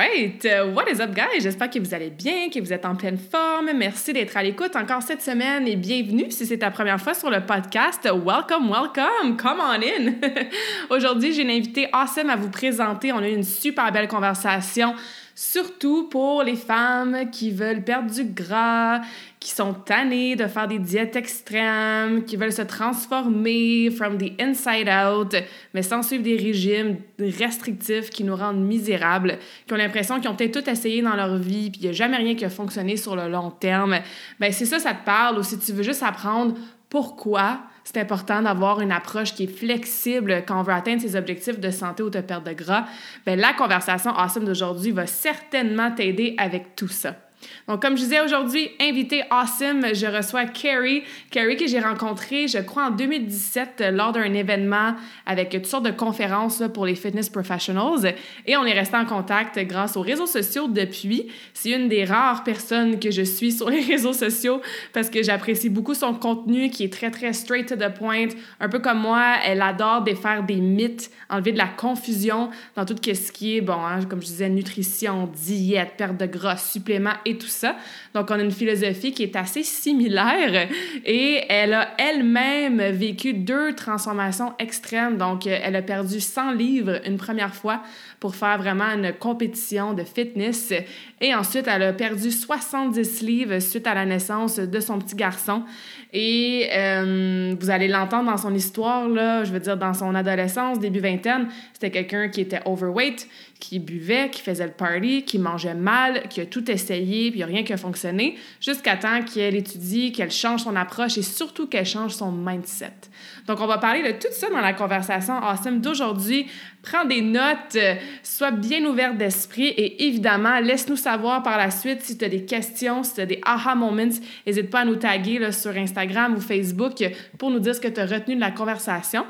Alright, what is up guys? J'espère que vous allez bien, que vous êtes en pleine forme. Merci d'être à l'écoute encore cette semaine et bienvenue si c'est ta première fois sur le podcast. Welcome, welcome, come on in. Aujourd'hui, j'ai une invitée awesome à vous présenter. On a eu une super belle conversation surtout pour les femmes qui veulent perdre du gras, qui sont tannées de faire des diètes extrêmes, qui veulent se transformer from the inside out, mais sans suivre des régimes restrictifs qui nous rendent misérables, qui ont l'impression qu'ils ont peut-être tout essayé dans leur vie, puis il n'y a jamais rien qui a fonctionné sur le long terme. Ben c'est ça, ça te parle, ou si tu veux juste apprendre pourquoi c'est important d'avoir une approche qui est flexible quand on veut atteindre ses objectifs de santé ou de perte de gras. Bien, la conversation Awesome d'aujourd'hui va certainement t'aider avec tout ça. Donc, comme je disais aujourd'hui, invité awesome, je reçois Carrie. Carrie que j'ai rencontrée, je crois, en 2017 lors d'un événement avec toutes sortes de conférences pour les fitness professionals. Et on est resté en contact grâce aux réseaux sociaux depuis. C'est une des rares personnes que je suis sur les réseaux sociaux parce que j'apprécie beaucoup son contenu qui est très, très straight to the point. Un peu comme moi, elle adore défaire des mythes, enlever de la confusion dans tout ce qui est, bon, hein, comme je disais, nutrition, diète, perte de gras, suppléments tout ça. Donc, on a une philosophie qui est assez similaire et elle a elle-même vécu deux transformations extrêmes. Donc, elle a perdu 100 livres une première fois pour faire vraiment une compétition de fitness. Et ensuite, elle a perdu 70 livres suite à la naissance de son petit garçon. Et euh, vous allez l'entendre dans son histoire, là, je veux dire, dans son adolescence, début vingtaine, c'était quelqu'un qui était overweight, qui buvait, qui faisait le party, qui mangeait mal, qui a tout essayé, puis rien qui a fonctionné, jusqu'à temps qu'elle étudie, qu'elle change son approche et surtout qu'elle change son mindset. Donc, on va parler de tout ça dans la conversation awesome d'aujourd'hui. Prends des notes, euh, sois bien ouverte d'esprit et évidemment, laisse-nous savoir par la suite si tu as des questions, si tu as des aha moments. N'hésite pas à nous taguer sur Instagram ou Facebook pour nous dire ce que tu as retenu de la conversation.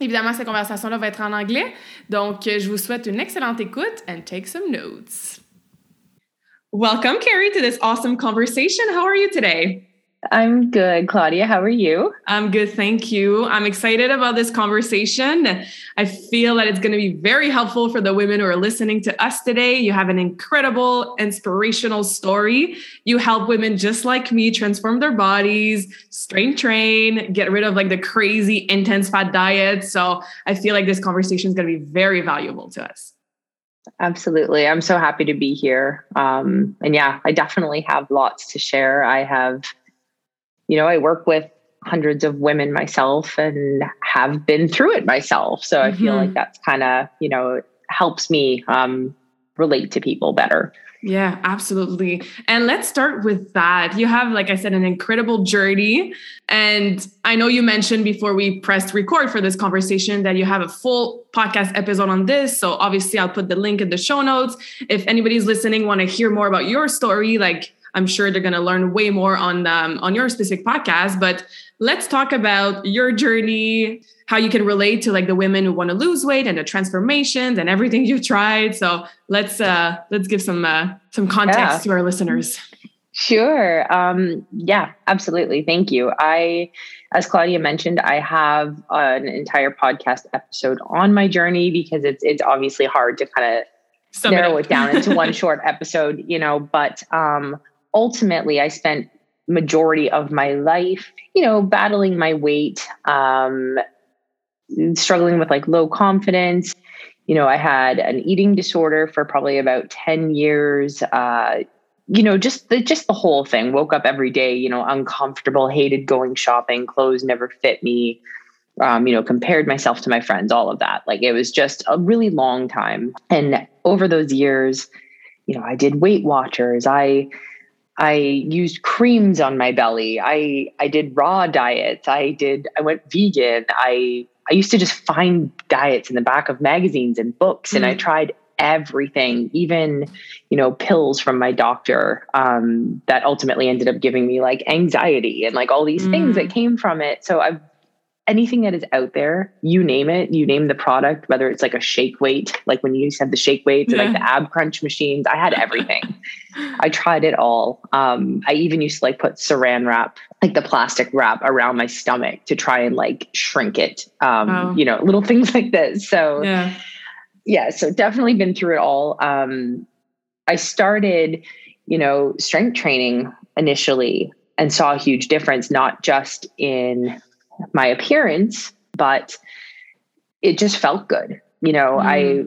Évidemment, cette conversation-là va être en anglais. Donc, je vous souhaite une excellente écoute and take some notes. Welcome, Carrie, to this awesome conversation. How are you today? I'm good, Claudia. How are you? I'm good, thank you. I'm excited about this conversation. I feel that it's going to be very helpful for the women who are listening to us today. You have an incredible, inspirational story. You help women just like me transform their bodies, strength train, get rid of like the crazy intense fad diet. So I feel like this conversation is going to be very valuable to us. Absolutely. I'm so happy to be here. Um, and yeah, I definitely have lots to share. I have you know, I work with hundreds of women myself and have been through it myself. So mm-hmm. I feel like mm-hmm. that's kind of, you know, helps me um, relate to people better. Yeah, absolutely. And let's start with that. You have, like I said, an incredible journey. And I know you mentioned before we pressed record for this conversation that you have a full podcast episode on this. So obviously, I'll put the link in the show notes. If anybody's listening, want to hear more about your story, like I'm sure they're going to learn way more on um, on your specific podcast. But let's talk about your journey, how you can relate to like the women who want to lose weight and the transformations and everything you've tried. So let's uh, let's give some uh, some context yeah. to our listeners. Sure. Um, yeah, absolutely. Thank you. I, as Claudia mentioned, I have an entire podcast episode on my journey because it's it's obviously hard to kind of narrow it down into one short episode, you know. But um, ultimately i spent majority of my life you know battling my weight um, struggling with like low confidence you know i had an eating disorder for probably about 10 years uh, you know just the just the whole thing woke up every day you know uncomfortable hated going shopping clothes never fit me um, you know, compared myself to my friends, all of that. Like it was just a really long time. And over those years, you know, I did Weight Watchers. I I used creams on my belly. I I did raw diets. I did I went vegan. I I used to just find diets in the back of magazines and books mm and I mm. tried everything, even, you know, pills from my doctor um, that ultimately ended up giving me like anxiety and like all these mm things that mm. came from it. So I've anything that is out there, you name it, you name the product, whether it's like a shake weight, like when you said the shake weights yeah. or like the ab crunch machines, I had everything. I tried it all. Um, I even used to like put saran wrap, like the plastic wrap around my stomach to try and like shrink it. Um, wow. you know, little things like this. So yeah. yeah, so definitely been through it all. Um, I started, you know, strength training initially and saw a huge difference, not just in my appearance, but it just felt good. You know, mm. I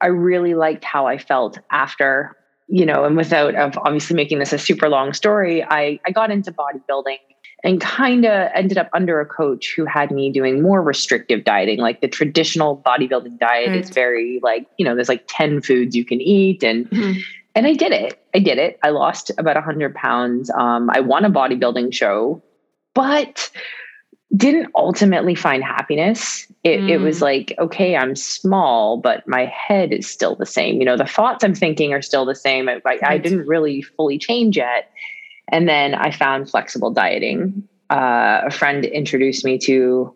I really liked how I felt after, you know, and without of obviously making this a super long story, I I got into bodybuilding and kind of ended up under a coach who had me doing more restrictive dieting. Like the traditional bodybuilding diet right. is very like, you know, there's like 10 foods you can eat and mm-hmm. and I did it. I did it. I lost about 100 pounds. Um, I won a bodybuilding show, but didn't ultimately find happiness. It, mm. it, was mm. like, okay, I'm small, but my head is still the same. You know, the thoughts I'm thinking are still the same. I, right. I didn't really fully change yet. And then I found flexible dieting. Uh, a friend introduced me to,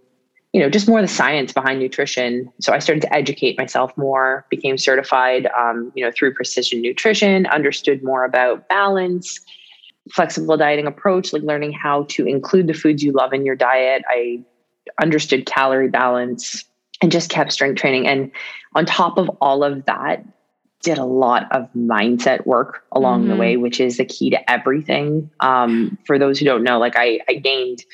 you know, just more the science behind nutrition. So I started to educate myself more, became certified, um, you know, through precision nutrition, understood more about balance flexible dieting approach, like learning how to include the foods you love in your diet. I understood calorie balance and just kept strength training. And on top of all of that, did a lot of mindset work along mm-hmm. the way, which is the key to everything. Um, for those who don't know, like I, I gained,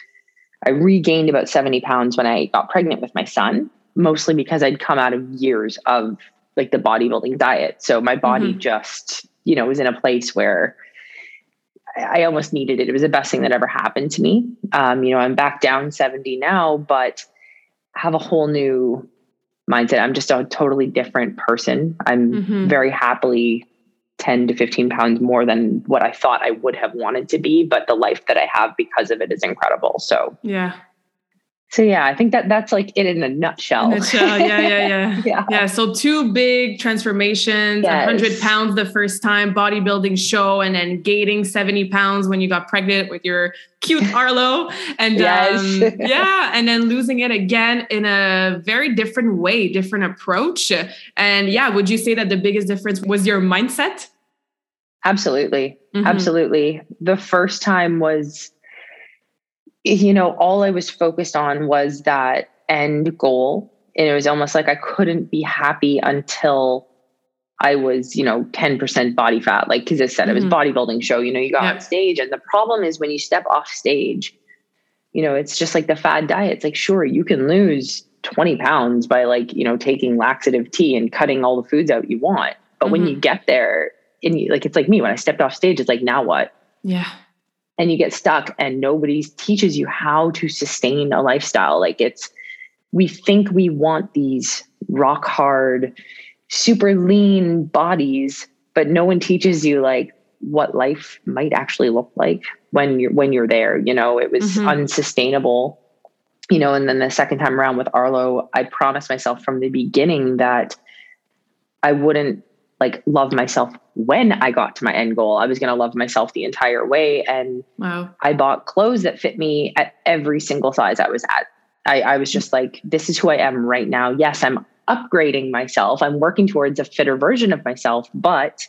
I regained about 70 pounds when I got pregnant with my son, mostly because I'd come out of years of like the bodybuilding diet. So my body mm-hmm. just, you know, was in a place where I almost needed it. It was the best thing that ever happened to me. Um, you know, I'm back down 70 now, but have a whole new mindset. I'm just a totally different person. I'm mm-hmm. very happily 10 to 15 pounds more than what I thought I would have wanted to be, but the life that I have because of it is incredible. So, yeah, so yeah, I think that that's like it in a nutshell. nutshell. Yeah, yeah, yeah, yeah. Yeah. So two big transformations: yes. 100 pounds the first time bodybuilding show, and then gaining 70 pounds when you got pregnant with your cute Arlo, and yes. um, yeah, and then losing it again in a very different way, different approach. And yeah, would you say that the biggest difference was your mindset? Absolutely, mm-hmm. absolutely. The first time was you know, all I was focused on was that end goal. And it was almost like I couldn't be happy until I was, you know, 10% body fat. Like, cause I said, mm-hmm. it was mm-hmm. bodybuilding show, you know, you got on stage. And the problem is when you step off stage, you know, it's just like the fad diet. It's like, sure, you can lose 20 pounds by like, you know, taking laxative tea and cutting all the foods out you want. But mm-hmm. when you mm-hmm. get there and you, like, it's like me, when I stepped off stage, it's like, now what? Yeah and you get stuck and nobody teaches you how to sustain a lifestyle. Like it's we think we want these rock hard super lean bodies but no one teaches you like what life might actually look like when you're when you're there you know? It was mm-hmm. unsustainable you know? And then the second time around with arlo i promised myself from the beginning that i wouldn't like love myself when I got to my end goal. I was going to love myself the entire way. And wow. I bought clothes that fit me at every single size I was at. I, I was just like, this is who I am right now. Yes, I'm upgrading myself. I'm working towards a fitter version of myself, but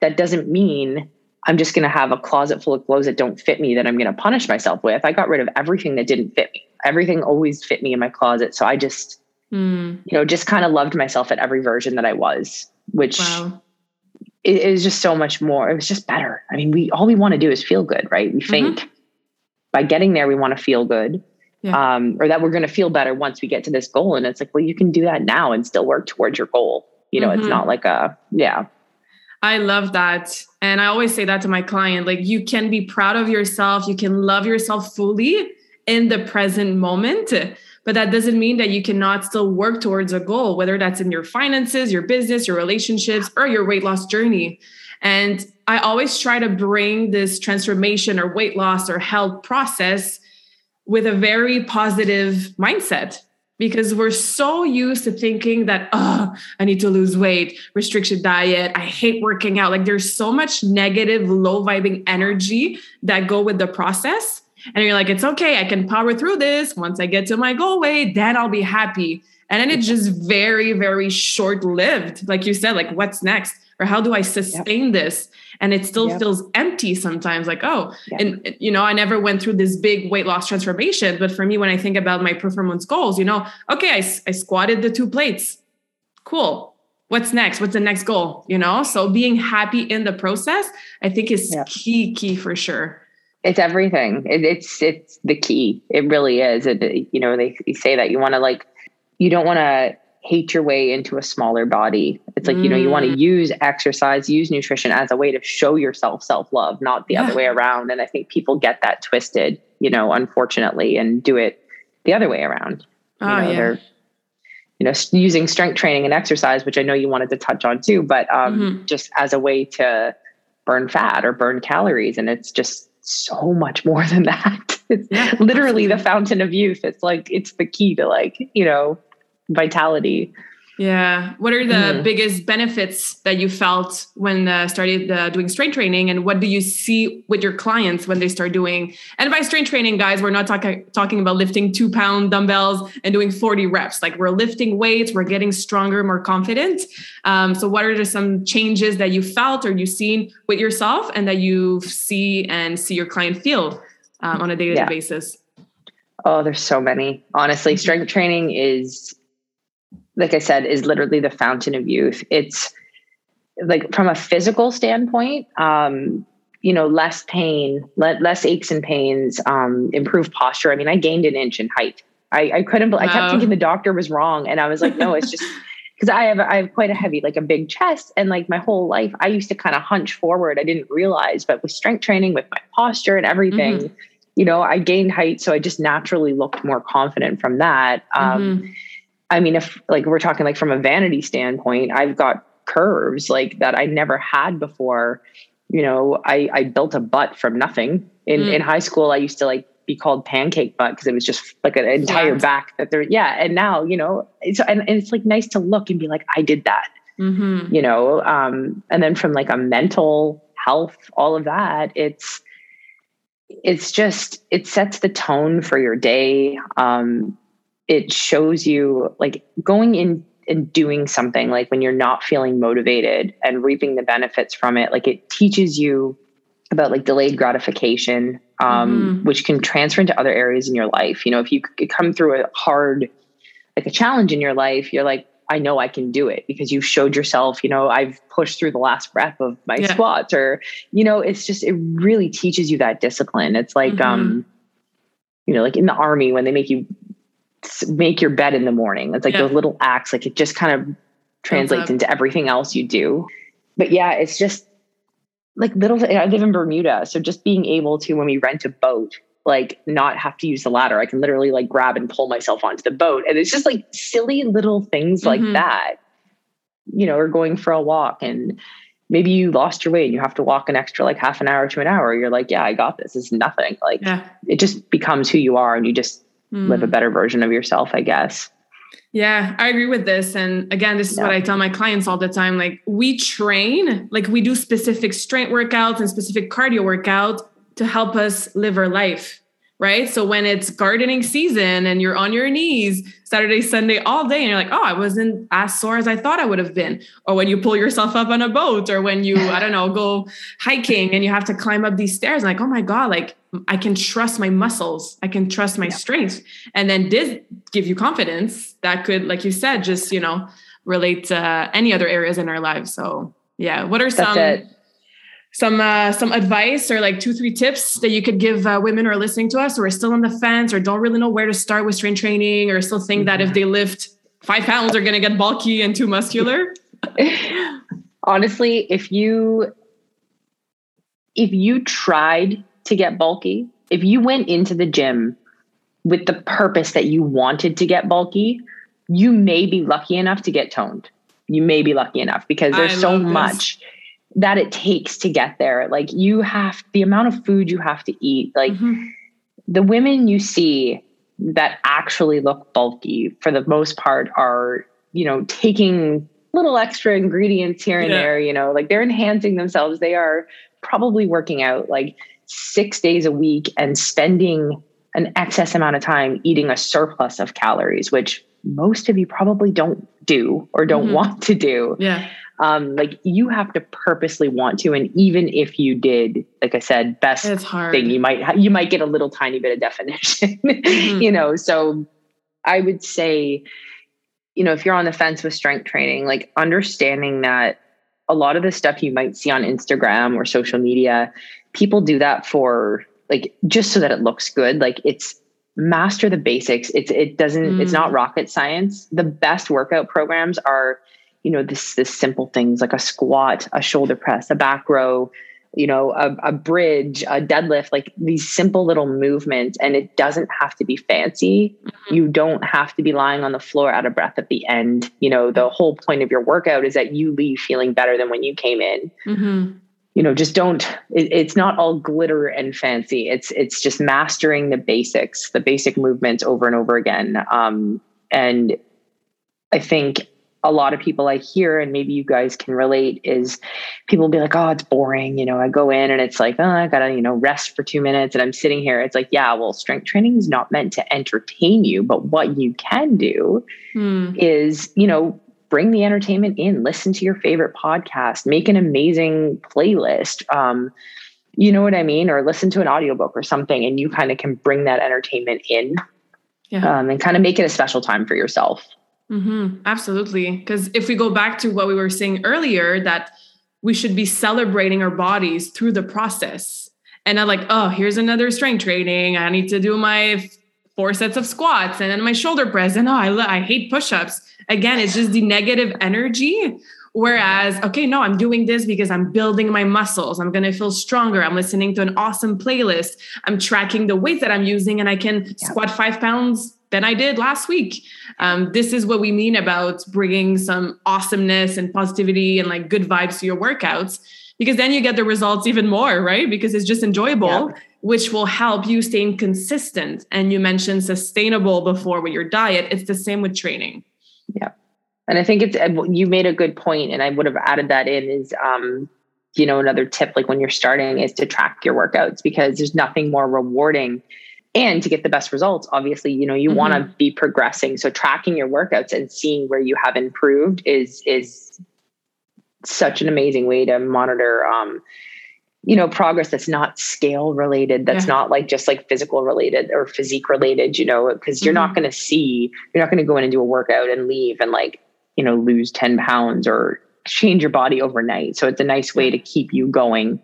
that doesn't mean I'm just going to have a closet full of clothes that don't fit me that I'm going to punish myself with. I got rid of everything that didn't fit me. Everything always fit me in my closet. So I just, mm. you know, just kind of loved myself at every version that I was which wow. Is just so much more. It was just better. I mean, we all we want to do is feel good, right? We mm-hmm. think by getting there, we want to feel good. Yeah. Um, or that we're going to feel better once we get to this goal. And it's like, well, you can do that now and still work towards your goal. You know, mm-hmm. it's not like a, yeah. I love that. And I always say that to my client like, you can be proud of yourself, you can love yourself fully in the present moment but that doesn't mean that you cannot still work towards a goal, whether that's in your finances, your business, your relationships, or your weight loss journey. And I always try to bring this transformation or weight loss or health process with a very positive mindset because we're so used to thinking that oh i need to lose weight restriction diet i hate working out like there's so much negative low vibing energy that go with the process and you're like it's okay i can power through this. Once i get to my goal weight then i'll be happy. And then it's just very very short lived like you said like what's next? Or how do i sustain yep. this? And it still yep. feels empty sometimes like oh yep. and you know i never went through this big weight loss transformation but for me when i think about my performance goals you know okay i, I squatted the two plates. Cool. What's next? What's the next goal? You know? So being happy in the process i think is key key for sure it's everything it, it's it's the key it really is it, you know they say that you want to like you don't want to hate your way into a smaller body. It's like, you know, you want to mm. use exercise, use nutrition as a way to show yourself self love, not the yeah. other way around. And I think people get that twisted, you know, unfortunately, and do it the other way around. Oh, you know, yeah. They're, you know, using strength training and exercise, which I know you wanted to touch on too, but um, mm-hmm. just as a way to burn fat or burn calories. And it's just so much more than that. It's yeah, literally the fountain of youth. It's like, it's the key to like, you know, vitality. Yeah. What are the mm. biggest benefits that you felt when uh, started uh, doing strength training, and what do you see with your clients when they start doing? And by strength training, guys, we're not talking talking about lifting two pound dumbbells and doing forty reps. Like we're lifting weights, we're getting stronger, more confident. Um, so, what are the, some changes that you felt or you've seen with yourself, and that you see and see your client feel um, on a day to day basis? Oh, there's so many. Honestly, mm-hmm. strength training is like I said, is literally the fountain of youth. It's like from a physical standpoint, um, you know, less pain, le- less aches and pains, um, improved posture. I mean, I gained an inch in height. I, I couldn't, wow. I kept thinking the doctor was wrong. And I was like, no, it's just because I have, I have quite a heavy, like a big chest. And like my whole life, I used to kind of hunch forward. I didn't realize, but with strength training, with my posture and everything, mm-hmm. you know, I gained height. So I just naturally looked more confident from that. Um, mm-hmm I mean, if like we're talking like from a vanity standpoint, I've got curves like that I never had before. You know, I, I built a butt from nothing. In mm. in high school, I used to like be called pancake butt because it was just like an entire yeah. back that there. Yeah, and now you know, it's and, and it's like nice to look and be like, I did that. Mm-hmm. You know, um, and then from like a mental health, all of that, it's it's just it sets the tone for your day. Um, it shows you like going in and doing something like when you're not feeling motivated and reaping the benefits from it like it teaches you about like delayed gratification um, mm-hmm. which can transfer into other areas in your life you know if you come through a hard like a challenge in your life you're like i know i can do it because you showed yourself you know i've pushed through the last rep of my yeah. squats or you know it's just it really teaches you that discipline it's like mm-hmm. um you know like in the army when they make you make your bed in the morning. It's like yeah. those little acts, like it just kind of translates into everything else you do. But yeah, it's just like little, I live in Bermuda. So just being able to, when we rent a boat, like not have to use the ladder. I can literally like grab and pull myself onto the boat. And it's just like silly little things mm-hmm. like that, you know, or going for a walk and maybe you lost your way and you have to walk an extra like half an hour to an hour. You're like, yeah, I got this. It's nothing. Like yeah. it just becomes who you are and you just mm. live a better version of yourself, I guess. Yeah, I agree with this. And again, this is yeah. what I tell my clients all the time. Like, we train, like, we do specific strength workouts and specific cardio workouts to help us live our life right? So when it's gardening season and you're on your knees Saturday, Sunday, all day, and you're like, oh, I wasn't as sore as I thought I would have been. Or when you pull yourself up on a boat, or when you, I don't know, go hiking and you have to climb up these stairs, like, oh my God, like I can trust my muscles, I can trust my yeah. strength. And then this give you confidence that could, like you said, just, you know, relate to any other areas in our lives. So yeah, what are some some uh, some advice or like two three tips that you could give uh, women who are listening to us who are still on the fence or don't really know where to start with strength training or still think that if mm-hmm. they lift five pounds they're going to get bulky and too muscular honestly if you if you tried to get bulky if you went into the gym with the purpose that you wanted to get bulky, you may be lucky enough to get toned. You may be lucky enough because there's so much that it takes to get there. Like you have the amount of food you have to eat. Like mm-hmm. the women you see that actually look bulky for the most part are, you know, taking little extra ingredients here and yeah. there, you know, like they're enhancing themselves. They are probably working out like six days a week and spending an excess amount of time eating a surplus of calories, which most of you probably don't do or don't mm-hmm. want to do. Yeah. Um, like you have to purposely want to, and even if you did, like I said, best it's hard. thing you might ha- you might get a little tiny bit of definition, mm-hmm. you know. So I would say, you know, if you're on the fence with strength training, like understanding that a lot of the stuff you might see on Instagram or social media, people do that for like just so that it looks good. Like it's master the basics. It's it doesn't mm. it's not rocket science. The best workout programs are, you know, this this simple things like a squat, a shoulder press, a back row, you know, a, a bridge, a deadlift, like these simple little movements. And it doesn't have to be fancy. Mm-hmm. You don't have to be lying on the floor out of breath at the end. You know, the whole point of your workout is that you leave feeling better than when you came in. Mm-hmm. You know, just don't. It, it's not all glitter and fancy. It's it's just mastering the basics, the basic movements over and over again. Um, and I think a lot of people I hear, and maybe you guys can relate, is people be like, oh, it's boring. You know, I go in and it's like, oh, I gotta, you know, rest for two minutes and I'm sitting here. It's like, yeah, well, strength training is not meant to entertain you, but what you can do hmm. is, you know, bring the entertainment in, listen to your favorite podcast, make an amazing playlist. Um, you know what I mean? Or listen to an audiobook or something, and you kind of can bring that entertainment in yeah. um, and kind of make it a special time for yourself. Mm-hmm. Absolutely. Because if we go back to what we were saying earlier, that we should be celebrating our bodies through the process and not like, oh, here's another strength training. I need to do my four sets of squats and then my shoulder press. And oh, I, I hate push ups. Again, it's just the negative energy. Whereas, okay, no, I'm doing this because I'm building my muscles. I'm going to feel stronger. I'm listening to an awesome playlist. I'm tracking the weight that I'm using and I can yeah. squat five pounds than I did last week. Um, this is what we mean about bringing some awesomeness and positivity and like good vibes to your workouts, because then you get the results even more, right? Because it's just enjoyable, yeah. which will help you staying consistent. And you mentioned sustainable before with your diet. It's the same with training. Yeah. And I think it's, you made a good point, and I would have added that in is, um, you know, another tip, like when you're starting, is to track your workouts because there's nothing more rewarding and to get the best results obviously you know you mm-hmm. want to be progressing so tracking your workouts and seeing where you have improved is is such an amazing way to monitor um you know progress that's not scale related that's yeah. not like just like physical related or physique related you know because you're mm-hmm. not going to see you're not going to go in and do a workout and leave and like you know lose 10 pounds or change your body overnight so it's a nice way to keep you going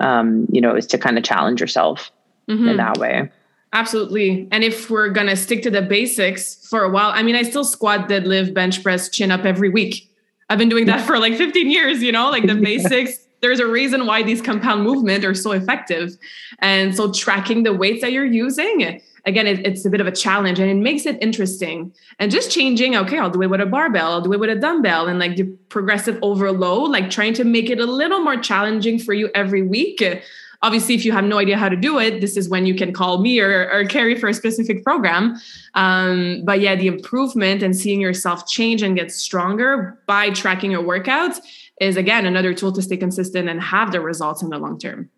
um you know is to kind of challenge yourself mm-hmm. in that way Absolutely. And if we're going to stick to the basics for a while, I mean, I still squat, deadlift, bench press, chin up every week. I've been doing that for like 15 years, you know, like the basics. There's a reason why these compound movement are so effective. And so tracking the weights that you're using, again, it, it's a bit of a challenge and it makes it interesting. And just changing, okay, I'll do it with a barbell, I'll do it with a dumbbell, and like the progressive overload, like trying to make it a little more challenging for you every week obviously if you have no idea how to do it this is when you can call me or, or carrie for a specific program um, but yeah the improvement and seeing yourself change and get stronger by tracking your workouts is again another tool to stay consistent and have the results in the long term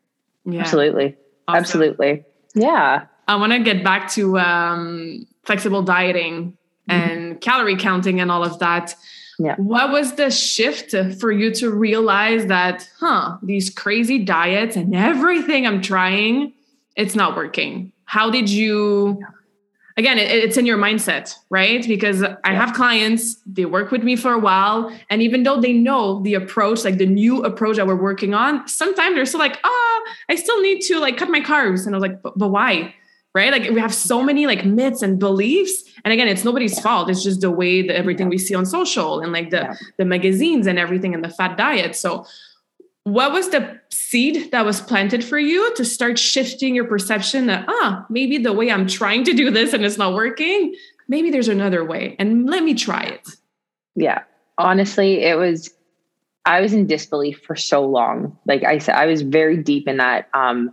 yeah absolutely awesome. absolutely yeah i want to get back to um, flexible dieting mm-hmm. and mm-hmm. calorie counting and all of that yeah. What was the shift for you to realize that, huh, these crazy diets and everything I'm trying, it's not working? How did you? Again, it, it's in your mindset, right? Because yeah. I have clients, they work with me for a while. And even though they know the approach, like the new approach that we're working on, sometimes they're still like, oh, I still need to like cut my carbs. And I was like, but, but why? Right? Like we have so many like myths and beliefs. And again, it's nobody's yeah. fault. It's just the way that everything yeah. we see on social and like the yeah. the magazines and everything and the fad diet. So what was the seed that was planted for you to start shifting your perception that ah maybe the way i'm trying to do this and it's not working maybe there's another way and let me try it yeah honestly it was i was in disbelief for so long like i said i was very deep in that um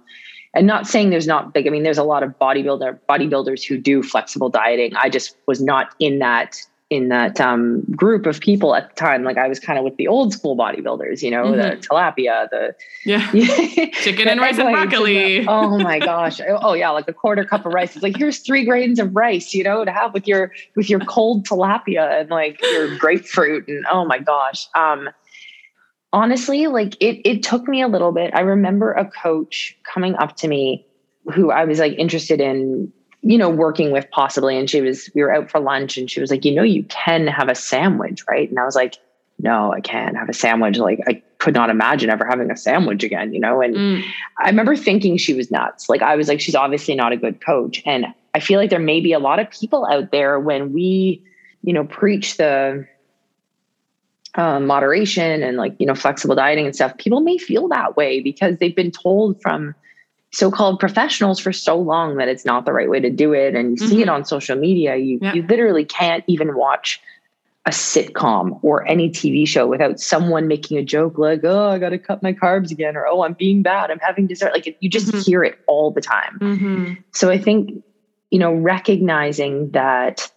and not saying there's not big i mean there's a lot of bodybuilder bodybuilders who do flexible dieting i just was not in that in that um, group of people at the time. Like I was kind of with the old school bodybuilders, you know, mm-hmm. the tilapia, the yeah, chicken and rice and broccoli. The, oh my gosh! Oh, oh yeah, like a quarter cup of rice. It's like here's three grains of rice, you know, to have with your with your cold tilapia and like your grapefruit and oh my gosh. Um, honestly, like it it took me a little bit. I remember a coach coming up to me who I was like interested in you know, working with possibly. And she was, we were out for lunch and she was like, you know, you can have a sandwich, right? And I was like, no, I can't have a sandwich. Like I could not imagine ever having a sandwich again, you know? And mm. I remember thinking she was nuts. Like I was like, she's obviously not a good coach. And I feel like there may be a lot of people out there when we, you know, preach the um, moderation and like, you know, flexible dieting and stuff, people may feel that way because they've been told from, so-called professionals for so long that it's not the right way to do it and you mm-hmm. see it mm-hmm. on social media you yeah. you literally can't even watch a sitcom or any TV show without someone making a joke like oh I got to cut my carbs again or oh I'm being bad I'm having dessert like you just mm-hmm. hear it all the time mm-hmm. so I think you know recognizing that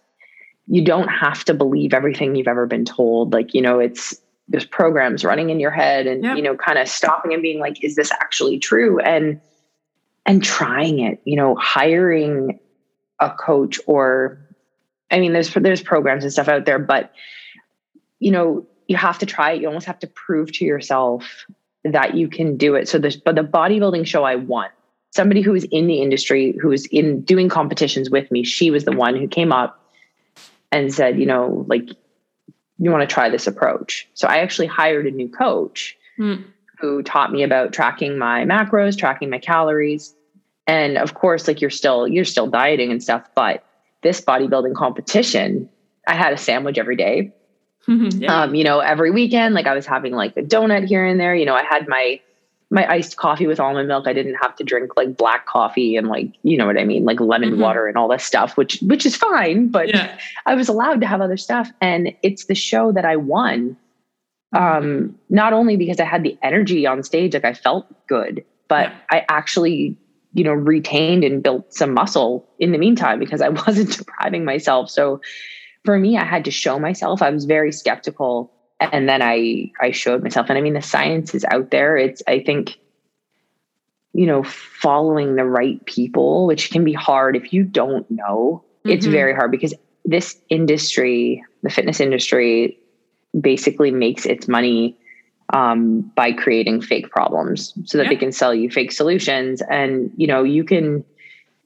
you don't have to believe everything you've ever been told like you know it's there's programs running in your head and yep. you know kind of stopping and being like is this actually true and and trying it, you know, hiring a coach or I mean there's there's programs and stuff out there but you know, you have to try it. You almost have to prove to yourself that you can do it. So this but the bodybuilding show I won. Somebody who was in the industry, who was in doing competitions with me, she was the one who came up and said, you know, like you want to try this approach. So I actually hired a new coach mm who taught me about tracking my macros, tracking my calories. And of course, like you're still you're still dieting and stuff, but this bodybuilding competition, I had a sandwich every day. yeah. Um, you know, every weekend, like I was having like a donut here and there. You know, I had my my iced coffee with almond milk. I didn't have to drink like black coffee and like, you know what I mean, like lemon mm-hmm. water and all this stuff, which which is fine, but yeah. I was allowed to have other stuff. And it's the show that I won um, not only because I had the energy on stage, like I felt good, but yeah. I actually, you know, retained and built some muscle in the meantime because I wasn't depriving myself. So for me, I had to show myself. I was very skeptical. And then I I showed myself. And I mean the science is out there. It's I think, you know, following the right people, which can be hard if you don't know. Mm-hmm. It's very hard because this industry, the fitness industry, basically makes its money um, by creating fake problems so that yeah. they can sell you fake solutions and you know you can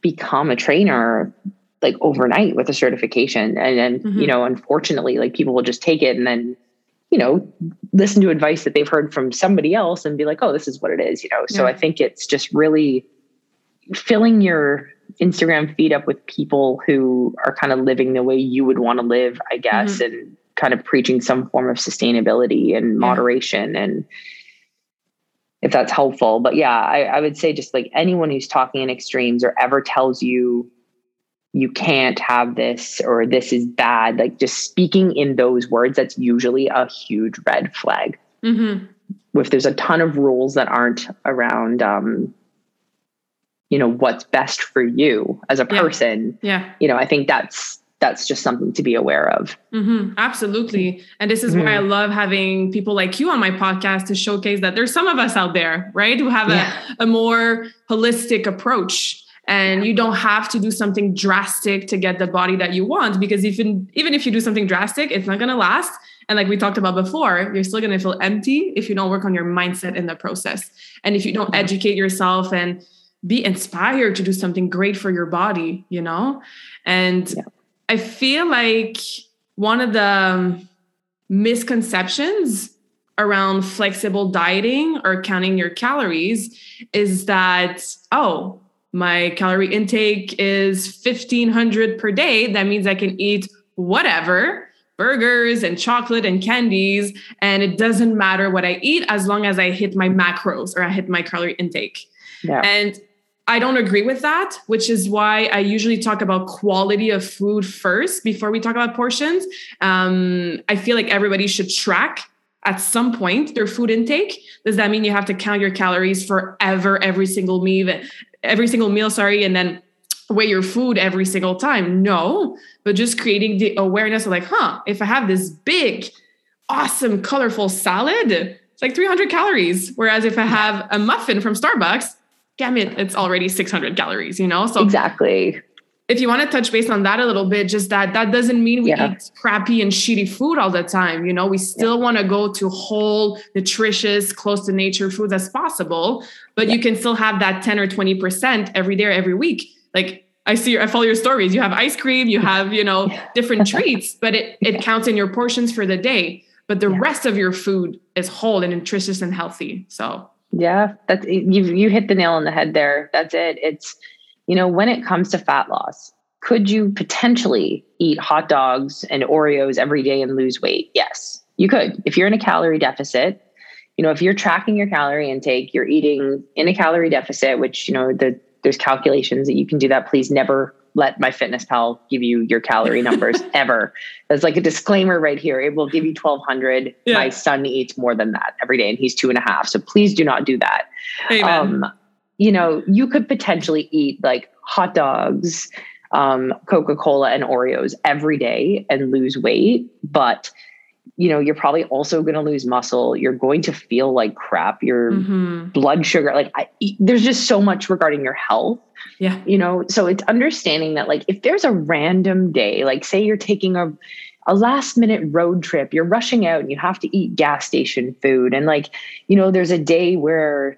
become a trainer like overnight with a certification and then mm-hmm. you know unfortunately like people will just take it and then you know listen to advice that they've heard from somebody else and be like oh this is what it is you know so yeah. i think it's just really filling your instagram feed up with people who are kind of living the way you would want to live i guess mm-hmm. and kind of preaching some form of sustainability and moderation and if that's helpful. But yeah, I, I, would say just like anyone who's talking in extremes or ever tells you you can't have this or this is bad, like just speaking in those words, that's usually a huge red flag. Mm-hmm. If there's a ton of rules that aren't around, um, you know, what's best for you as a person, yeah. yeah. you know, I think that's that's just something to be aware of. Mm-hmm, absolutely. And this is mm-hmm. why I love having people like you on my podcast to showcase that there's some of us out there, right, who have yeah. a, a more holistic approach. And you don't have to do something drastic to get the body that you want because even even if you do something drastic, it's not gonna last. And like we talked about before, you're still gonna feel empty if you don't work on your mindset in the process. And if you don't educate yourself and be inspired to do something great for your body, you know? And yeah I feel like one of the um, misconceptions around flexible dieting or counting your calories is that, oh, my calorie intake is 1500 per day. That means I can eat whatever burgers and chocolate and candies. And it doesn't matter what I eat as long as I hit my macros or I hit my calorie intake. Yeah. And I don't agree with that, which is why I usually talk about quality of food first before we talk about portions. Um, I feel like everybody should track at some point their food intake. Does that mean you have to count your calories forever, every single meal, every single meal, sorry, and then weigh your food every single time? No, but just creating the awareness of like, huh, if I have this big, awesome, colorful salad, it's like 300 calories. Whereas if I have a muffin from Starbucks, damn it, it's already 600 calories, you know? So exactly. If you want to touch base on that a little bit, just that that doesn't mean we yeah. eat crappy and shitty food all the time. You know, we still yeah. want to go to whole, nutritious, close to nature foods as possible, but yeah. you can still have that 10 or 20% every day or every week. Like I see, I follow your stories. You have ice cream, you have, you know, different treats, but it, it counts in your portions for the day. But the rest of your food is whole and nutritious and healthy. So yeah, that's you you hit the nail on the head there. That's it. It's you know, when it comes to fat loss, could you potentially eat hot dogs and Oreos every day and lose weight? Yes, you could. If you're in a calorie deficit, you know, if you're tracking your calorie intake, you're eating in a calorie deficit, which, you know, the there's calculations that you can do that. Please never let MyFitnessPal give you your calorie numbers ever. There's like a disclaimer right here. It will give you 1200. Yeah. My son eats more than that every day and he's two and a half. So please do not do that. Amen. Um, you know, you could potentially eat like hot dogs, um, Coca Cola, and Oreos every day and lose weight. But you know, you're probably also going to lose muscle. You're going to feel like crap. Your mm-hmm. blood sugar, like, I, there's just so much regarding your health. Yeah. You know, so it's understanding that, like, if there's a random day, like, say you're taking a, a last minute road trip, you're rushing out and you have to eat gas station food. And, like, you know, there's a day where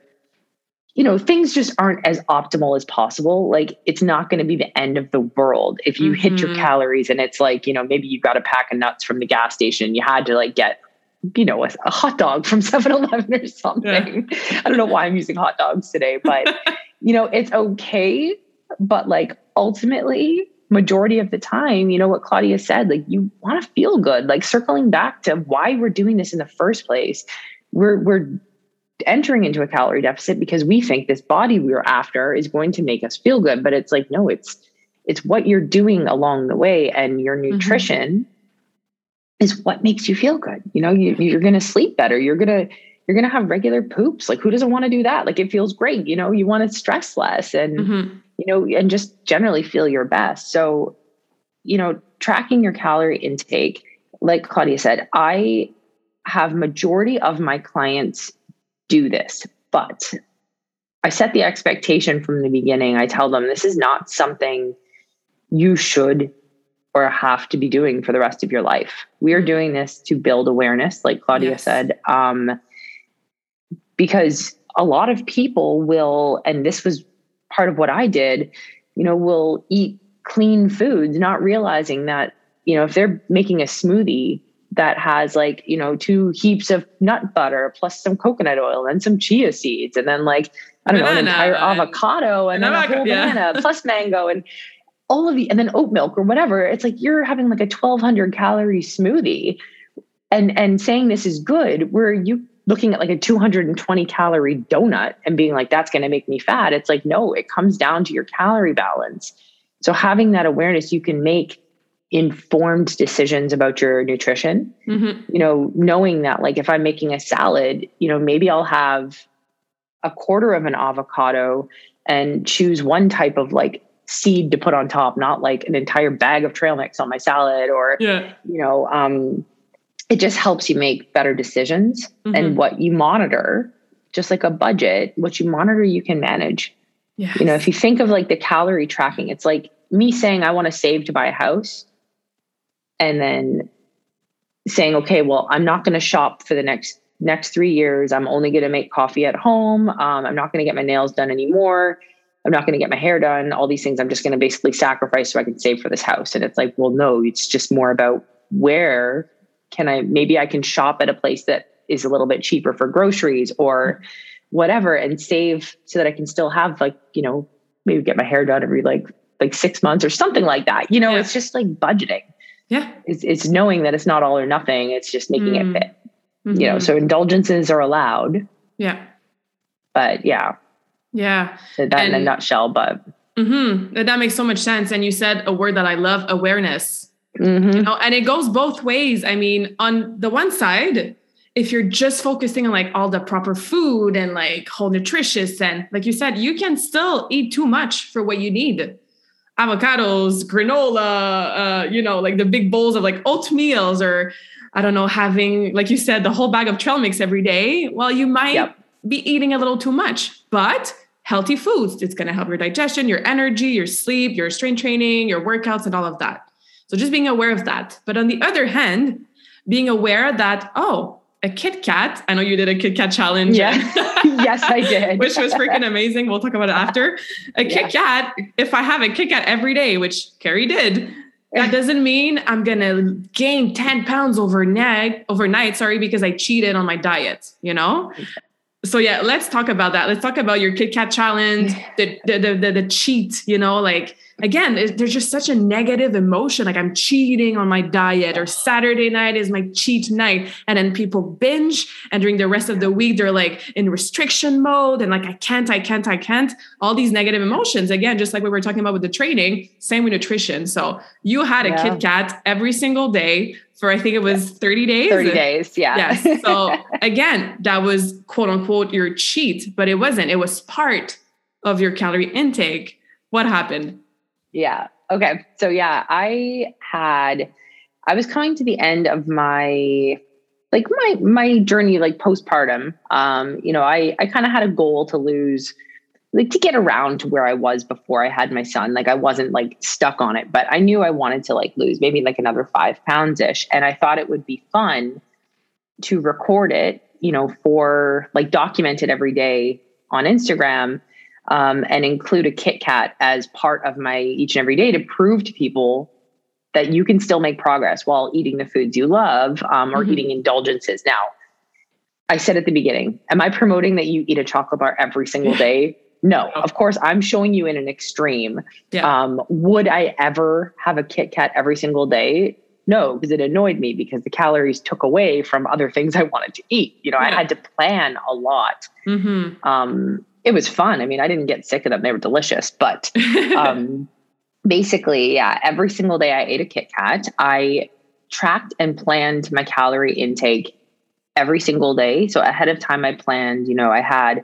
you know, things just aren't as optimal as possible. Like it's not going to be the end of the world if you mm-hmm. hit your mm-hmm. calories and it's like, you know, maybe you got a pack of nuts from the gas station. You had to like get, you know, a, a hot dog from 7 Eleven or something. Yeah. I don't know why I'm using hot dogs today, but, you know, it's okay. But like ultimately, majority of the time, you know what Claudia said, like you want to feel good. Like circling back to why we're doing this in the first place. We're we're entering into a calorie deficit because we think this body we're after is going to make us feel good but it's like no it's it's what you're doing along the way and your mm-hmm. nutrition mm-hmm. is what makes you feel good you know you, you're going to sleep better you're going to you're going to have regular poops like who doesn't want to do that like it feels great you know you want to stress less and mm-hmm. you know and just generally feel your best so you know tracking your calorie intake like claudia said i have majority of my clients do this. But I set the expectation from the beginning. I tell them this is not something you should or have to be doing for the rest of your life. We are doing this to build awareness, like Claudia yes. said, um, because a lot of people will, and this was part of what I did, you know, will eat clean foods, not realizing that, you know, if they're making a smoothie, that has like you know two heaps of nut butter plus some coconut oil and some chia seeds and then like I don't banana, know an entire avocado and, and then a whole yeah. banana plus mango and all of the and then oat milk or whatever. It's like you're having like a 1200 calorie smoothie and and saying this is good where you looking at like a 220 calorie donut and being like that's going to make me fat. It's like no, it comes down to your calorie balance. So having that awareness you can make informed decisions about your nutrition. Mm-hmm. You know, knowing that like if I'm making a salad, you know, maybe I'll have a quarter of an avocado and choose one type of like seed to put on top, not like an entire bag of trail mix on my salad or yeah. you know, um it just helps you make better decisions mm-hmm. and what you monitor, just like a budget, what you monitor you can manage. Yes. You know, if you think of like the calorie tracking, it's like me saying I want to save to buy a house and then saying, okay, well, I'm not going to shop for the next next three years. I'm only going to make coffee at home. Um, I'm not going to get my nails done anymore. I'm not going to get my hair done. All these things I'm just going to basically sacrifice so I can save for this house. And it's like, well, no, it's just more about where can I, maybe I can shop at a place that is a little bit cheaper for groceries or whatever and save so that I can still have like, you know, maybe get my hair done every like, like six months or something like that. You know, yeah. it's just like budgeting. Yeah. It's, it's knowing that it's not all or nothing. It's just making Mm. it fit. You know, so indulgences are allowed, yeah. but yeah, Yeah. that in a nutshell. But hmm That makes so much sense. And you said a word that I love awareness. mhm. You know, and it goes both ways. I mean, on the one side, if you're just focusing on like all the proper food and like whole nutritious, and like you said, you can still eat too much for what you need. Avocados, granola, uh, you know, like the big bowls of like oatmeals or I don't know, having, like you said, the whole bag of trail mix every day. Well, you might Yep. be eating a little too much, but healthy foods. It's going to help your digestion, your energy, your sleep, your strength training, your workouts, and all of that. So just being aware of that. But on the other hand, being aware that, oh, a Kit Kat, I know you did a Kit Kat challenge. Yeah. yes, I did. which was freaking amazing. We'll talk about it after. A Kit Kat, if I have a Kit Kat every day, which Carrie did, that doesn't mean I'm gonna gain 10 pounds overnight, overnight, sorry, because I cheated on my diet, you know? So yeah, let's talk about that. Let's talk about your Kit Kat challenge, the the the, the, the cheat, you know, like again, it- there's just such a negative emotion. Like I'm cheating on my diet, or Saturday night is my cheat night. And then people binge, and during the rest of the week, they're like in restriction mode and like, I can't, I can't, I can't. All these negative emotions. Again, just like we were talking about with the training, same with nutrition. So you had a Yeah. Kit Kat every single day for I think it was 30 days. 30 days. Yeah. Yes. So again, that was quote unquote your cheat, but it wasn't. It was part of your calorie intake. What happened? Yeah. Okay. So yeah, I had I was coming to the end of my like my my journey like postpartum. Um, you know, I I kind of had a goal to lose like to get around to where I was before I had my son. Like I wasn't like stuck on it, but I knew I wanted to like lose maybe like another 5 pounds ish and I thought it would be fun to record it, you know, for like document it every day on Instagram um, and include a Kit Kat as part of my each and every day to prove to people that you can still make progress while eating the foods you love um, or Mhm. eating indulgences. Now, I said at the beginning, am I promoting that you eat a chocolate bar every single day? No, of course, I'm showing you in an extreme. Yeah. Um, would I ever have a Kit Kat every single day? No, because it annoyed me because the calories took away from other things I wanted to eat. You know, I had to plan a lot Mm-hmm. um, it was fun. I mean, I didn't get sick of them; they were delicious. But um, basically, yeah, every single day I ate a Kit Kat. I tracked and planned my calorie intake every single day. So ahead of time, I planned. You know, I had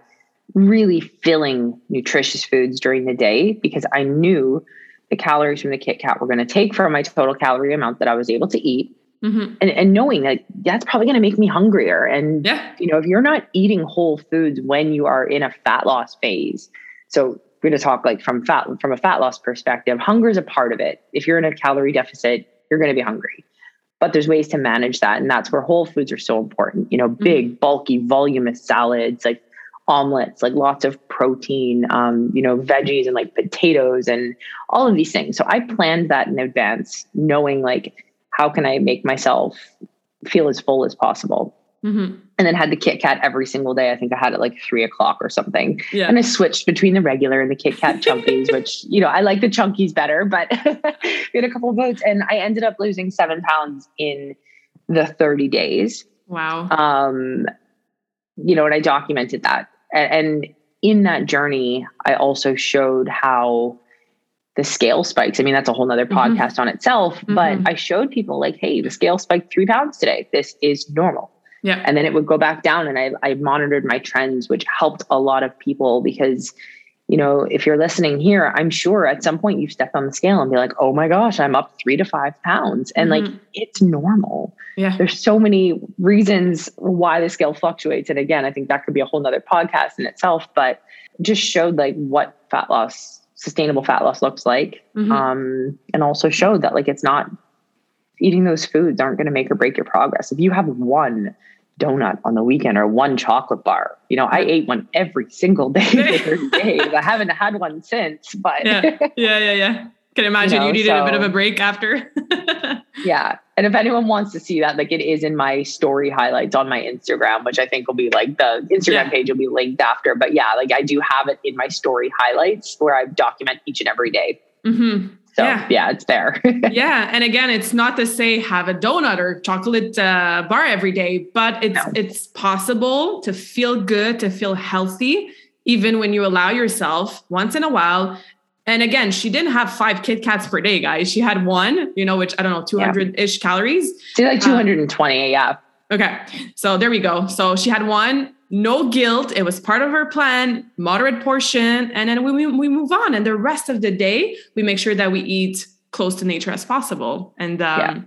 really filling, nutritious foods during the day because I knew the calories from the Kit Kat were going to take from my total calorie amount that I was able to eat, hmm and, and knowing that that's probably going to make me hungrier and Yeah. you know, if you're not eating whole foods when you are in a fat loss phase, so we're going to talk like from fat from a fat loss perspective, hunger is a part of it. If you're in a calorie deficit, you're going to be hungry. But there's ways to manage that, and that's where whole foods are so important. You know, big, bulky, voluminous salads like omelets, like lots of protein, um, you know, veggies and like potatoes and all of these things. So I planned that in advance, knowing like how can I make myself feel as full as possible hmm and then had the Kit Kat every single day. I think I had it like three o'clock or something. Yeah. And I switched between the regular and the Kit Kat chunkies, which, you know, I like the chunkies better, but we had a couple of votes and I ended up losing seven pounds in the 30 days. wow. Um, you know, and I documented that. And, and in that journey, I also showed how the scale spikes. I mean, that's a whole nother Mhm. podcast on itself, but Mhm. I showed people like, hey, the scale spiked three pounds today. This is normal Yeah. and then it would go back down and I, I monitored my trends which helped a lot of people because you know if you're listening here i'm sure at some point you stepped on the scale and be like oh my gosh i'm up three to five pounds and like Mhm. it's normal Yeah. there's so many reasons why the scale fluctuates and again i think that could be a whole nother podcast in itself but just showed like what fat loss sustainable fat loss looks like Mhm. um, and also showed that like it's not eating those foods aren't going to make or break your progress if you have one donut on the weekend or one chocolate bar you know i ate one every single day for 30 days i haven't had one since but yeah. Yeah. Yeah. Yeah. Can imagine you, know, needed a bit of a break after. yeah and if anyone wants to see that like it is in my story highlights on my instagram which i think will be like the instagram Yeah. page will be linked after but yeah like i do have it in my story highlights where i document each and every day hmm So yeah, yeah it's there. yeah, and again, it's not to say have a donut or chocolate uh, bar every day, but it's no. it's possible to feel good, to feel healthy, even when you allow yourself once in a while. And again, she didn't have five Kit Kats per day, guys. She had one, you know, which I don't know, 200 ish yeah. calories. She's like 220, um, yeah. Okay. So there we go. So she had one, no guilt. It was part of her plan, moderate portion. And then we, we move on. And the rest of the day, we make sure that we eat close to nature as possible. And um, yeah.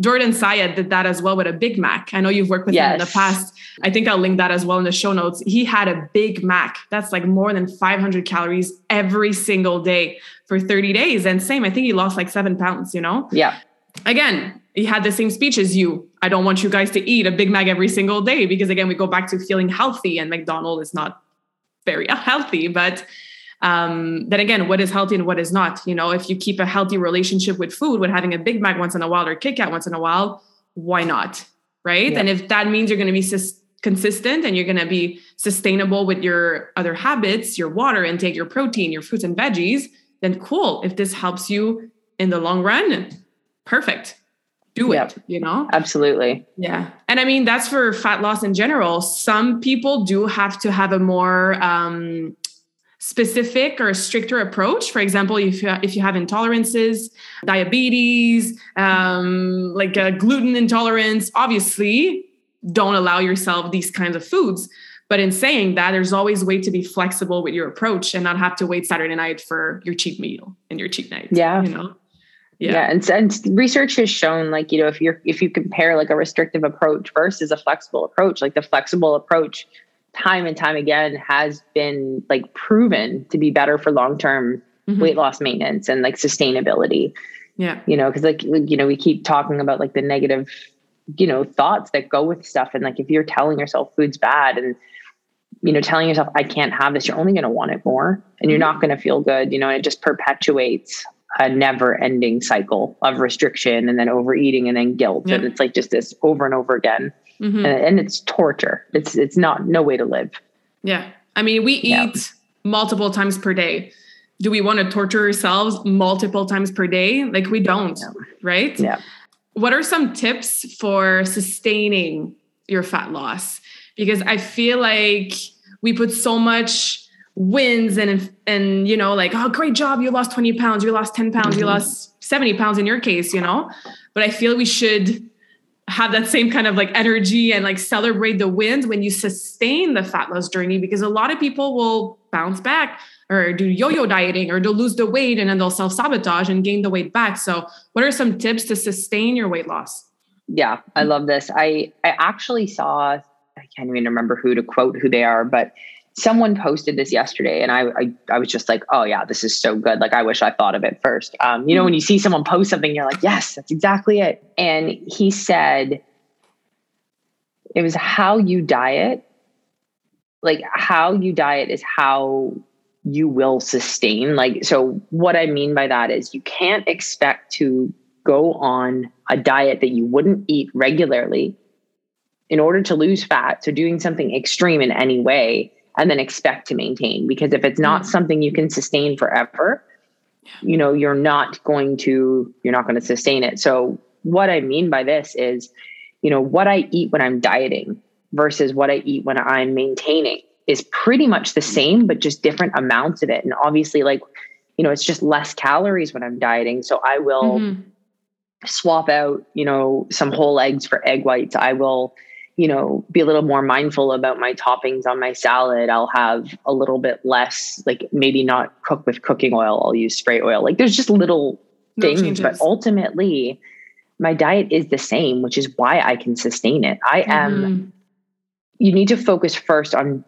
Jordan Syatt did that as well with a Big Mac. I know you've worked with yes. him in the past. I think I'll link that as well in the show notes. He had a Big Mac. That's like more than 500 calories every single day for 30 days. And same, I think he lost like seven pounds, you know? Yeah. Again, he had the same speech as you. I don't want you guys to eat a Big Mac every single day because, again, we go back to feeling healthy, and McDonald's is not very healthy. But um, then again, what is healthy and what is not? You know, if you keep a healthy relationship with food, with having a Big Mac once in a while or Kit Kat once in a while, why not? Right. Yeah. And if that means you're going to be sus- consistent and you're going to be sustainable with your other habits, your water intake, your protein, your fruits and veggies, then cool. If this helps you in the long run, perfect do yep. it, you know? Absolutely. Yeah. And I mean, that's for fat loss in general. Some people do have to have a more um, specific or stricter approach. For example, if you, if you have intolerances, diabetes, um, like a gluten intolerance, obviously don't allow yourself these kinds of foods. But in saying that, there's always a way to be flexible with your approach and not have to wait Saturday night for your cheat meal and your cheat night. Yeah. You know? Yeah. yeah. And, and research has shown like, you know, if you're, if you compare like a restrictive approach versus a flexible approach, like the flexible approach time and time again has been like proven to be better for long-term mm-hmm. weight loss maintenance and like sustainability. Yeah. You know, cause like, you know, we keep talking about like the negative, you know, thoughts that go with stuff. And like, if you're telling yourself food's bad and, you know, telling yourself, I can't have this, you're only going to want it more and you're mm-hmm. not going to feel good, you know, it just perpetuates a never ending cycle of restriction and then overeating and then guilt. Yeah. And it's like just this over and over again. Mm-hmm. And, and, it's torture. It's, it's not no way to live. Yeah. I mean, we eat yeah. multiple times per day. Do we want to torture ourselves multiple times per day? Like we don't, yeah. right? Yeah. What are some tips for sustaining your fat loss? Because I feel like we put so much wins and and you know like oh great job. You lost 20 pounds. You lost 10 pounds. Mm-hmm. you lost 70 pounds in your case you know? But i feel we should have that same kind of like energy and like celebrate the wins when you sustain the fat loss journey because a lot of people will bounce back or do yo-yo dieting or they'll lose the weight and then they'll self-sabotage and gain the weight back. So what are some tips to sustain your weight loss? Yeah i love this. I i actually saw i can't even remember who to quote who they are but someone posted this yesterday and I, I, I was just like oh yeah this is so good. Like i wish i thought of it first. Um, you know when you see someone post something you're like yes that's exactly it. And he said it was how you diet like how you diet is how you will sustain. Like so what i mean by that is you can't expect to go on a diet that you wouldn't eat regularly in order to lose fat so doing something extreme in any way and then expect to maintain because if it's not mm. something you can sustain forever you know you're not going to you're not going to sustain it. So what i mean by this is you know what i eat when i'm dieting versus what i eat when i'm maintaining is pretty much the same but just different amounts of it. And obviously like you know it's just less calories when i'm dieting. So i will mm-hmm. swap out you know some whole eggs for egg whites. I will you know, be a little more mindful about my toppings on my salad. I'll have a little bit less, like maybe not cook with cooking oil. I'll use spray oil. Like there's just little no things, changes. but ultimately, my diet is the same, which is why I can sustain it. I am. Mm-hmm. You need to focus first on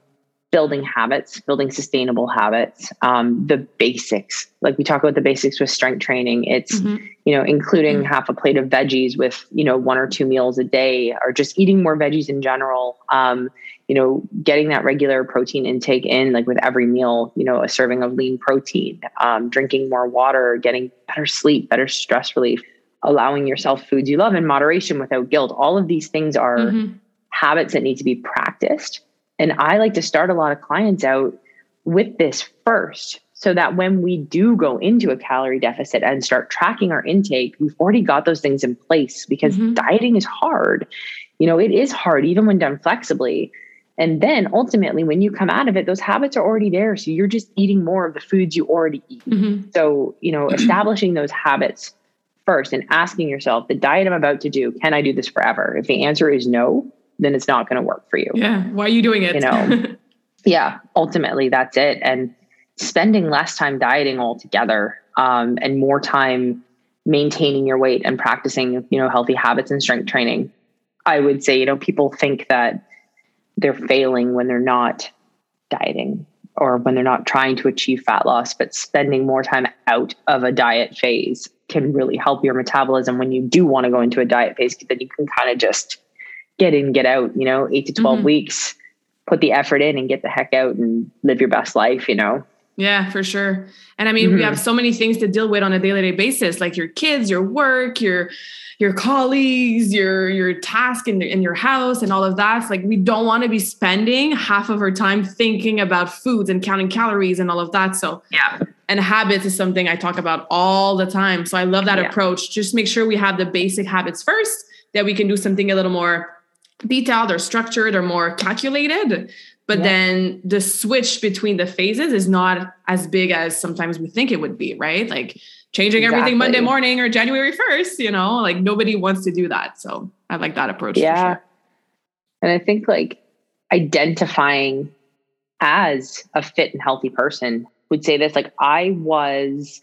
building habits, building sustainable habits, um, the basics. Like we talk about the basics with strength training. It's, mm-hmm. you know, including mm-hmm. half a plate of veggies with, you know, one or two meals a day or just eating more veggies in general. Um, you know, getting that regular protein intake in, like with every meal, you know, a serving of lean protein, um, drinking more water, getting better sleep, better stress relief, allowing yourself foods you love in moderation without guilt. All of these things are mm-hmm. habits that need to be practiced and I like to start a lot of clients out with this first so that when we do go into a calorie deficit and start tracking our intake, we've already got those things in place because mm-hmm. dieting is hard. You know, it is hard even when done flexibly. And then ultimately, when you come out of it, those habits are already there. So you're just eating more of the foods you already eat. Mm-hmm. So, you know, establishing those habits first and asking yourself, the diet I'm about to do, can I do this forever? If the answer is no, then it's not going to work for you. Yeah. Why are you doing it? You know, yeah, ultimately that's it. And spending less time dieting altogether um, and more time maintaining your weight and practicing, you know, healthy habits and strength training. I would say, you know, people think that they're failing when they're not dieting or when they're not trying to achieve fat loss, but spending more time out of a diet phase can really help your metabolism when you do want to go into a diet phase, because then you can kind of just get in, get out, you know, eight to 12 mm-hmm. weeks, put the effort in and get the heck out and live your best life, you know? Yeah, for sure. And I mean, mm-hmm. we have so many things to deal with on a daily basis, like your kids, your work, your your colleagues, your your task in, in your house, and all of that. It's like we don't want to be spending half of our time thinking about foods and counting calories and all of that. So yeah. And habits is something I talk about all the time. So I love that yeah. approach. Just make sure we have the basic habits first, that we can do something a little more detailed or structured or more calculated. But yeah. then the switch between the phases is not as big as sometimes we think it would be, right? Like changing exactly. everything Monday morning or January 1st, you know, like nobody wants to do that. So I like that approach. Yeah. Sure. And I think like identifying as a fit and healthy person would say this like I was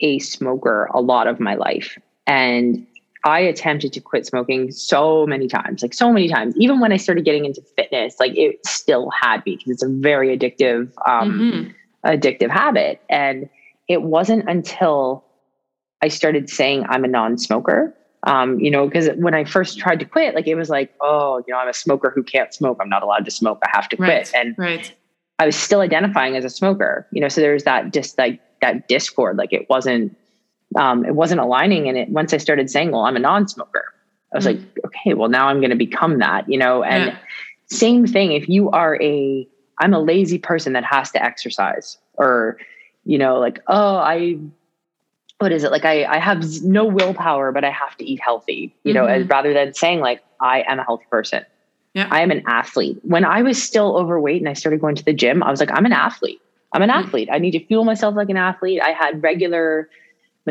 a smoker a lot of my life. And I attempted to quit smoking so many times, like so many times. Even when I started getting into fitness, like it still had me because it's a very addictive, um, mm-hmm. addictive habit. And it wasn't until I started saying I'm a non-smoker, um, you know, because when I first tried to quit, like it was like, oh, you know, I'm a smoker who can't smoke. I'm not allowed to smoke. I have to quit. Right, and right. I was still identifying as a smoker, you know. So there's that just like that discord. Like it wasn't um, it wasn't aligning. And it once I started saying, well, I'm a non-smoker, I was mm like, okay, well now I'm going to become that, you know, and yeah. same thing. If you are a, I'm a lazy person that has to exercise or, you know, like, oh, I, what is it? Like I, I have no willpower, but I have to eat healthy, you mm-hmm. know, as, rather than saying like, I am a healthy person. Yeah. I am an athlete. When I was still overweight and I started going to the gym, I was like, I'm an athlete. I'm an mm-hmm. athlete. I need to fuel myself like an athlete. I had regular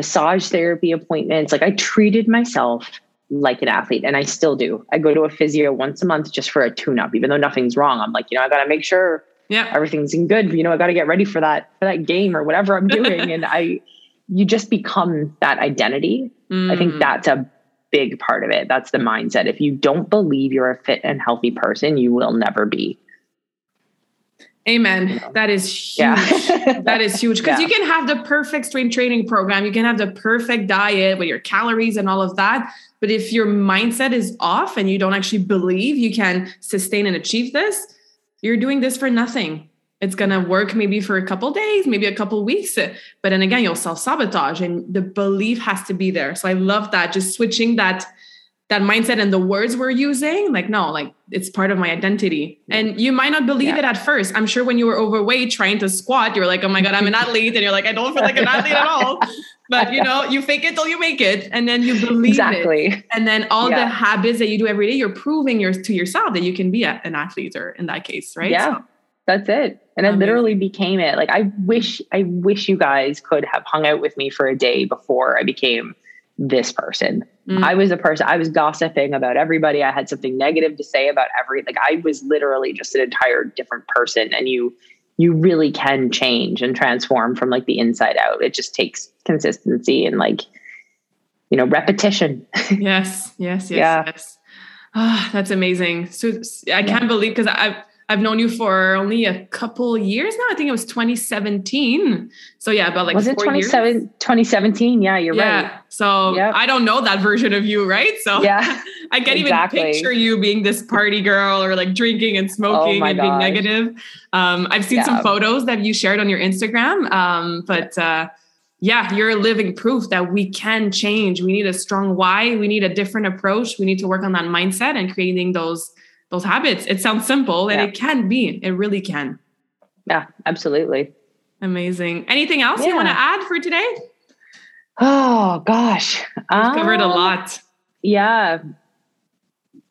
massage therapy appointments. Like I treated myself like an athlete and I still do. I go to a physio once a month just for a tune up, even though nothing's wrong. I'm like, you know, I got to make sure yeah. everything's in good. You know, I got to get ready for that, for that game or whatever I'm doing. and I, you just become that identity. Mm. I think mm. that's a big part of it. That's the mindset. If you don't believe you're a fit and healthy person, you will never be. Amen. That is huge. Yeah. that is huge because yeah. you can have the perfect strength training program, you can have the perfect diet with your calories and all of that. But if your mindset is off and you don't actually believe you can sustain and achieve this, you're doing this for nothing. It's going to work maybe for a couple days, maybe a couple weeks, but then again, you'll self sabotage and the belief has to be there. So I love that. Just switching that that mindset and the words we're using like no like it's part of my identity. And you might not believe yeah. it at first. I'm sure when you were overweight trying to squat you're like oh my god i'm an athlete. And you're like i don't feel like an athlete at all. But you know you fake it till you make it and then you believe exactly. it and then all yeah. the habits that you do every day you're proving your, to yourself that you can be a, an athlete or in that case right? Yeah. So, that's it. And it literally became it. Like i wish i wish you guys could have hung out with me for a day before i became this person. Mm. I was a person, I was gossiping about everybody. I had something negative to say about every, like I was literally just an entire different person. And you, you really can change and transform from like the inside out. It just takes consistency and like, you know, repetition. yes, yes, yes, yeah. yes. Oh, that's amazing. So I can't believe because I've I've known you for only a couple years now. I think it was 2017. So yeah, about like was it 2017? Yeah, you're yeah. right. So yep. I don't know that version of you, right? So yeah, I can't exactly. even picture you being this party girl or like drinking and smoking oh and gosh. being negative. Um, I've seen yeah. some photos that you shared on your Instagram, um, but. Uh, yeah, you're living proof that we can change. We need a strong why. We need a different approach. We need to work on that mindset and creating those those habits. It sounds simple and yeah. it can be. It really can. Yeah, absolutely. Amazing. Anything else yeah. you want to add for today? Oh gosh. We've um, covered a um, lot. Yeah.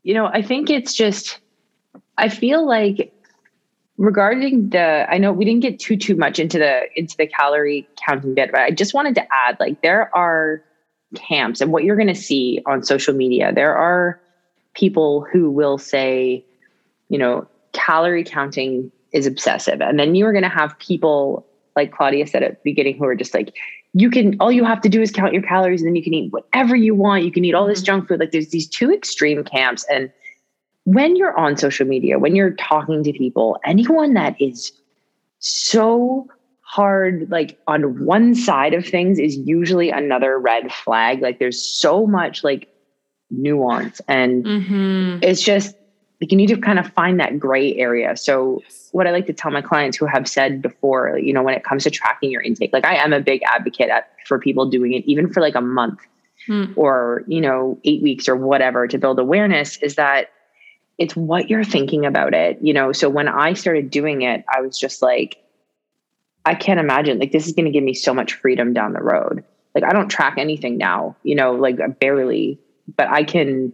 You know, I think it's just I feel like regarding the i know we didn't get too too much into the into the calorie counting bit but i just wanted to add like there are camps and what you're going to see on social media there are people who will say you know calorie counting is obsessive and then you're going to have people like claudia said at the beginning who are just like you can all you have to do is count your calories and then you can eat whatever you want you can eat all this mm-hmm. junk food like there's these two extreme camps and when you're on social media, when you're talking to people, anyone that is so hard, like on one side of things, is usually another red flag. Like there's so much like nuance, and mm-hmm. it's just like you need to kind of find that gray area. So, what I like to tell my clients who have said before, you know, when it comes to tracking your intake, like I am a big advocate at, for people doing it, even for like a month. Mm. Or, you know, eight weeks or whatever to build awareness is that it's what you're thinking about it you know so when i started doing it i was just like i can't imagine like this is going to give me so much freedom down the road like i don't track anything now you know like barely but i can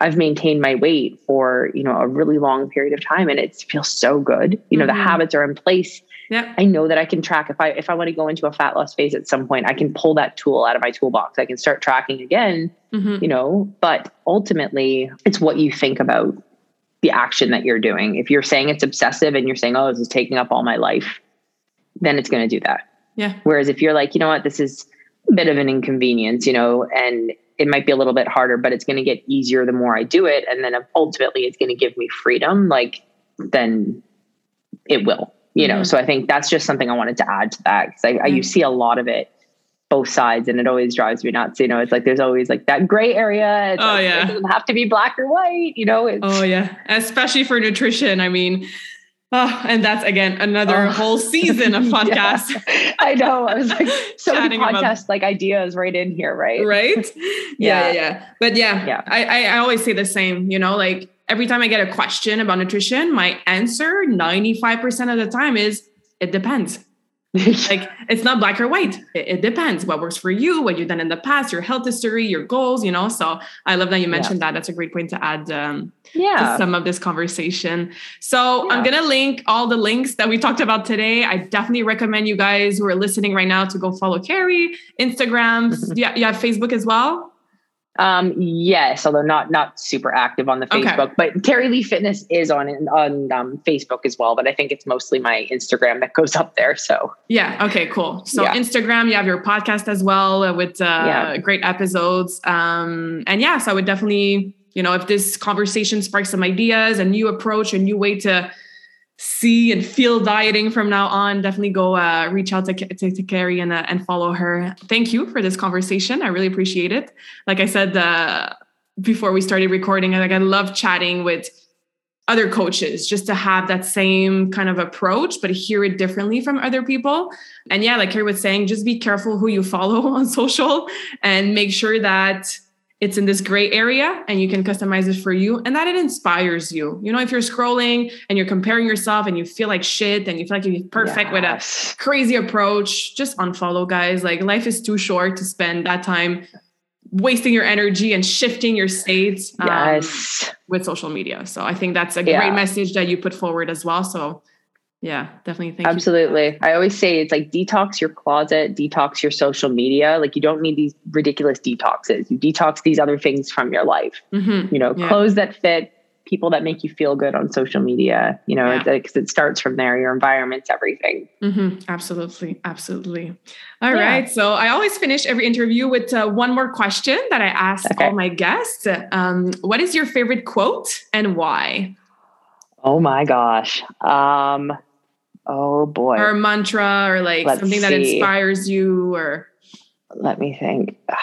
i've maintained my weight for you know a really long period of time and it feels so good you know mm-hmm. the habits are in place yeah. I know that I can track if I if I want to go into a fat loss phase at some point, I can pull that tool out of my toolbox. I can start tracking again, mm-hmm. you know, but ultimately it's what you think about the action that you're doing. If you're saying it's obsessive and you're saying, oh, this is taking up all my life, then it's going to do that. Yeah. Whereas if you're like, you know what, this is a bit of an inconvenience, you know, and it might be a little bit harder, but it's going to get easier the more I do it. And then ultimately it's going to give me freedom, like, then it will, you know. Mm-hmm. So I think that's just something I wanted to add to that because I, mm-hmm. I, you see a lot of it both sides and it always drives me nuts you know it's like there's always like that gray area it's oh like, yeah it doesn't have to be black or white you know oh yeah especially for nutrition i mean Oh, and that's again another oh. whole season of podcast. yeah, I know. I was like so many podcast like ideas right in here, right? Right. yeah, yeah, yeah. But yeah, yeah. I, I I always say the same. You know, like every time I get a question about nutrition, my answer ninety five percent of the time is it depends. like it's not black or white. It, it, depends what works for you, what you've done in the past, your health history, your goals, you know. So I love that you mentioned yeah. that. That's a great point to add um, yeah. to some of this conversation. So yeah. I'm gonna link all the links that we talked about today. I definitely recommend you guys who are listening right now to go follow Carrie, Instagram. yeah, you have Facebook as well. Um, yes, although not not super active on the Facebook, okay. but Carrie Lee Fitness is on on um, Facebook as well. But I think it's mostly my Instagram that goes up there. So yeah, okay, cool. So yeah. Instagram, you have your podcast as well uh, with uh, yeah. great episodes. Um, and yeah, so I would definitely, you know, if this conversation sparks some ideas, a new approach, a new way to see and feel dieting from now on, definitely go uh, reach out to, to, to Carrie and, uh, and follow her. Thank you for this conversation. I really appreciate it. Like I said uh, before we started recording, like I love chatting with other coaches just to have that same kind of approach, but hear it differently from other people. And yeah, like Carrie was saying, just be careful who you follow on social and make sure that it's in this gray area and you can customize it for you and that it inspires you. You know, if you're scrolling and you're comparing yourself and you feel like shit and you feel like you're perfect yes. with a crazy approach, just unfollow, guys. Like life is too short to spend that time wasting your energy and shifting your states um, yes. with social media. So I think that's a yeah. great message that you put forward as well. So yeah, definitely. Thank Absolutely. I always say it's like detox your closet, detox your social media. Like you don't need these ridiculous detoxes. You detox these other things from your life. Mm-hmm. You know, yeah. clothes that fit, people that make you feel good on social media. You know, because yeah. it starts from there. Your environment's everything. Mm-hmm. Absolutely, absolutely. All yeah. right. So I always finish every interview with uh, one more question that I ask okay. all my guests. Um, what is your favorite quote and why? Oh my gosh. Um, Oh boy. Or a mantra or like Let's something that inspires you or let me think.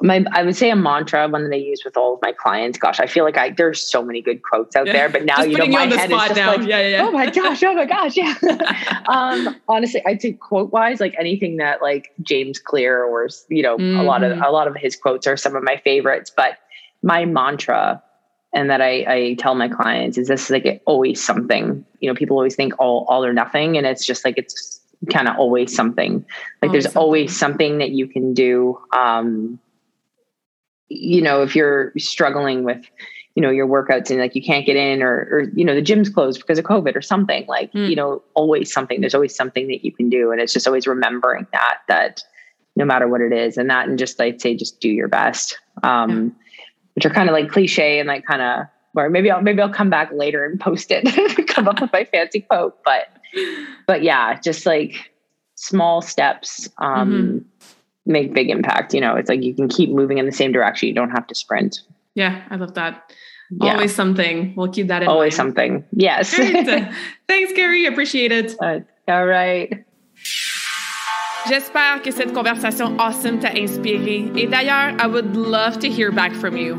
My, I would say a mantra, one that I use with all of my clients. Gosh, I feel like I there's so many good quotes out yeah. there, but now you know my head is just now. like, yeah, yeah, oh my gosh, oh my gosh, yeah. um, honestly, I'd say quote wise, like anything that like James Clear or you know mm-hmm. a lot of mm-hmm. a lot of his quotes are some of my favorites. But my mantra and that I, I tell my clients is this like always something you know people always think all all or nothing and it's just like it's kind of always something. Like always there's something. always something that you can do. Um, you know, if you're struggling with, you know, your workouts and like you can't get in or, or you know, the gym's closed because of COVID or something like, mm. you know, always something, there's always something that you can do. And it's just always remembering that, that no matter what it is and that, and just like say, just do your best. Um, yeah. Which are kind of like cliche and like kind of, or maybe I'll, maybe I'll come back later and post it, come up with my fancy quote, but, but yeah, just like small steps, um, mm-hmm make big impact. You know, it's like you can keep moving in the same direction. You don't have to sprint. Yeah, I love that. Yeah. Always something. We'll keep that in Always mind. something. Yes. Thanks, Carrie. Appreciate it. Uh, all right. J'espère que cette conversation awesome t'a inspiré. Et d'ailleurs, I would love to hear back from you.